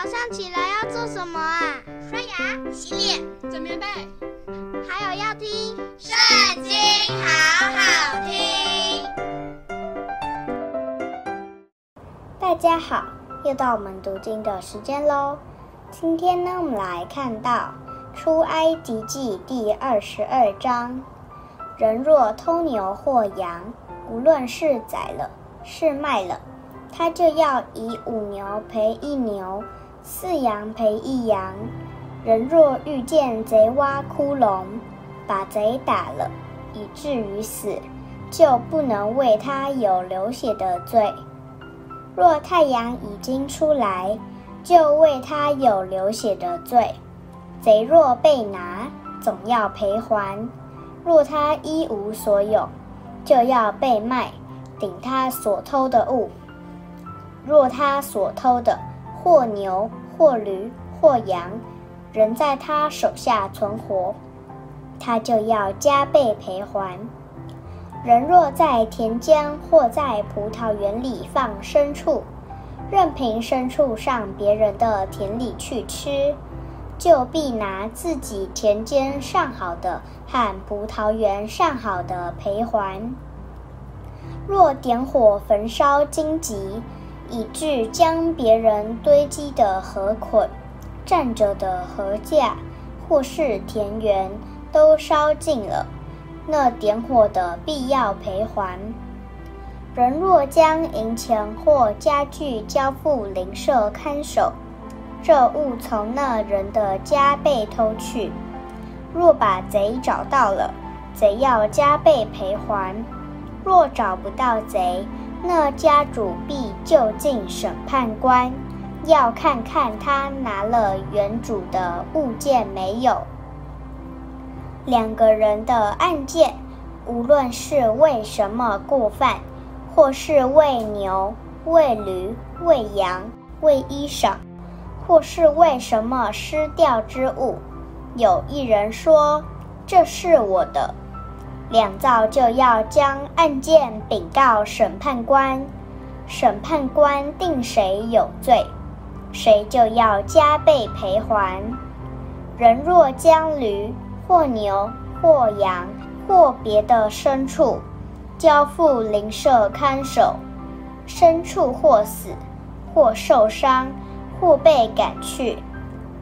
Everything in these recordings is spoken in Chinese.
早上起来要做什么啊？刷牙、洗脸、整棉被，还有要听《圣经》，好好听。大家好，又到我们读经的时间喽。今天呢，我们来看到《出埃及记》第二十二章。人若偷牛或羊，无论是宰了，是卖了，他就要以五牛赔一牛，四羊赔一羊。人若遇见贼挖窟窿，把贼打了，以至于死，就不能为他有流血的罪。若太阳已经出来，就为他有流血的罪。贼若被拿，总要赔还。若他一无所有，就要被卖，顶他所偷的物。若他所偷的，或牛，或驴，或羊，仍在他手下存活，他就要加倍赔还。人若在田间或在葡萄园里放牲畜，任凭牲畜上别人的田里去吃，就必拿自己田间上好的和葡萄园上好的赔还。若点火焚烧荆棘，以致将别人堆积的禾捆、站着的禾架，或是田园都烧尽了，那点火的必要赔还。人若将银钱或家具交付邻舍看守，这物从那人的家被偷去，若把贼找到了，贼要加倍赔还。若找不到贼，那家主必就近审判官，要看看他拿了原主的物件没有。两个人的案件，无论是为什么过犯，或是为牛、为驴、为羊、为衣裳，或是为什么失掉之物，有一人说：“这是我的。”两造就要将案件禀告审判官，审判官定谁有罪，谁就要加倍赔还。人若将驴或牛或羊或别的牲畜交付邻舍看守，牲畜或死或受伤或被赶去，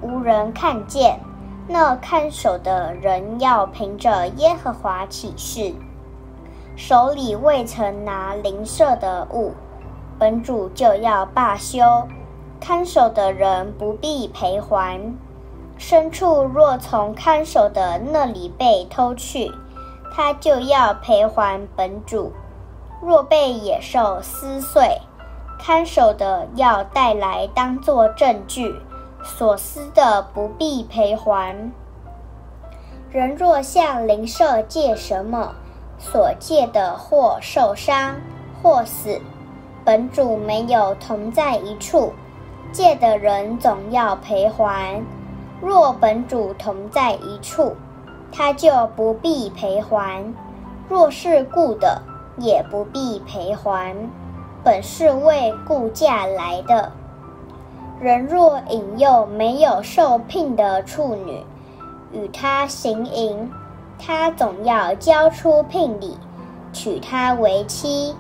无人看见。那看守的人要凭着耶和华起誓，手里未曾拿灵舍的物，本主就要罢休，看守的人不必赔还。牲畜若从看守的那里被偷去，他就要赔还本主。若被野兽撕碎，看守的要带来当作证据。所思的不必赔还。人若向邻舍借什么，所借的或受伤或死，本主没有同在一处，借的人总要赔还。若本主同在一处，他就不必赔还。若是雇的，也不必赔还，本是为雇价来的。人若引诱没有受聘的处女，与她行淫，他总要交出聘礼，娶她为妻。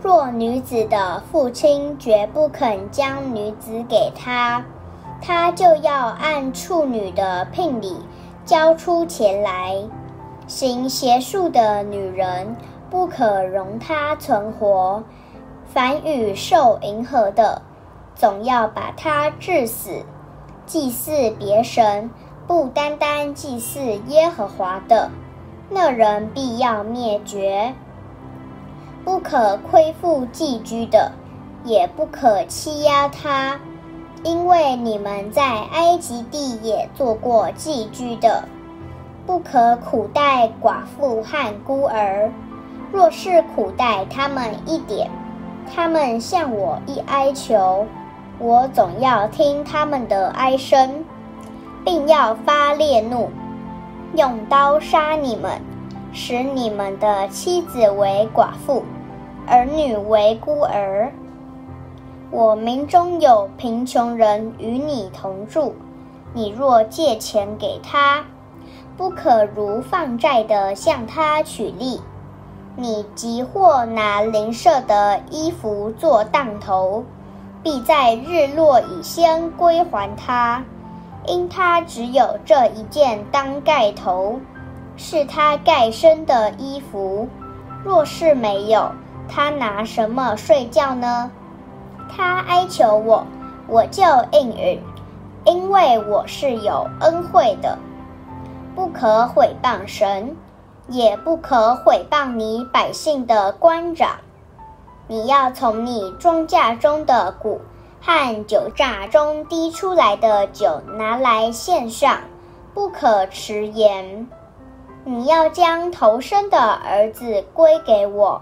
若女子的父亲绝不肯将女子给他，他就要按处女的聘礼交出钱来。行邪术的女人，不可容她存活。凡与受迎合的，总要把他治死。祭祀别神，不单单祭祀耶和华的，那人必要灭绝。不可亏负寄居的，也不可欺压他，因为你们在埃及地也做过寄居的。不可苦待寡妇和孤儿，若是苦待他们一点，他们向我一哀求。我总要听他们的哀声，并要发烈怒，用刀杀你们，使你们的妻子为寡妇，儿女为孤儿。我民中有贫穷人与你同住，你若借钱给他，不可如放债的向他取利。你即或拿邻舍的衣服做当头，必在日落以先归还他，因他只有这一件当盖头，是他盖身的衣服。若是没有，他拿什么睡觉呢？他哀求我，我就应允，因为我是有恩惠的。不可毁谤神。也不可毁谤你百姓的官长。你要从你庄稼中的谷和酒榨中滴出来的酒拿来献上，不可迟延。你要将头生的儿子归给我，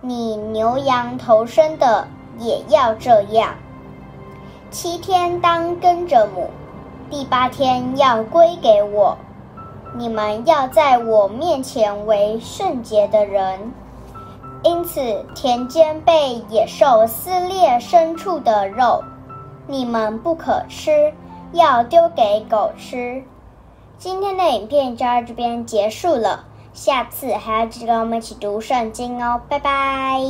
你牛羊头生的也要这样。七天当跟着母，第八天要归给我。你们要在我面前为圣洁的人，因此田间被野兽撕裂牲畜的肉，你们不可吃，要丢给狗吃。今天的影片就到这边结束了，下次还要记得跟我们一起读圣经哦，拜拜。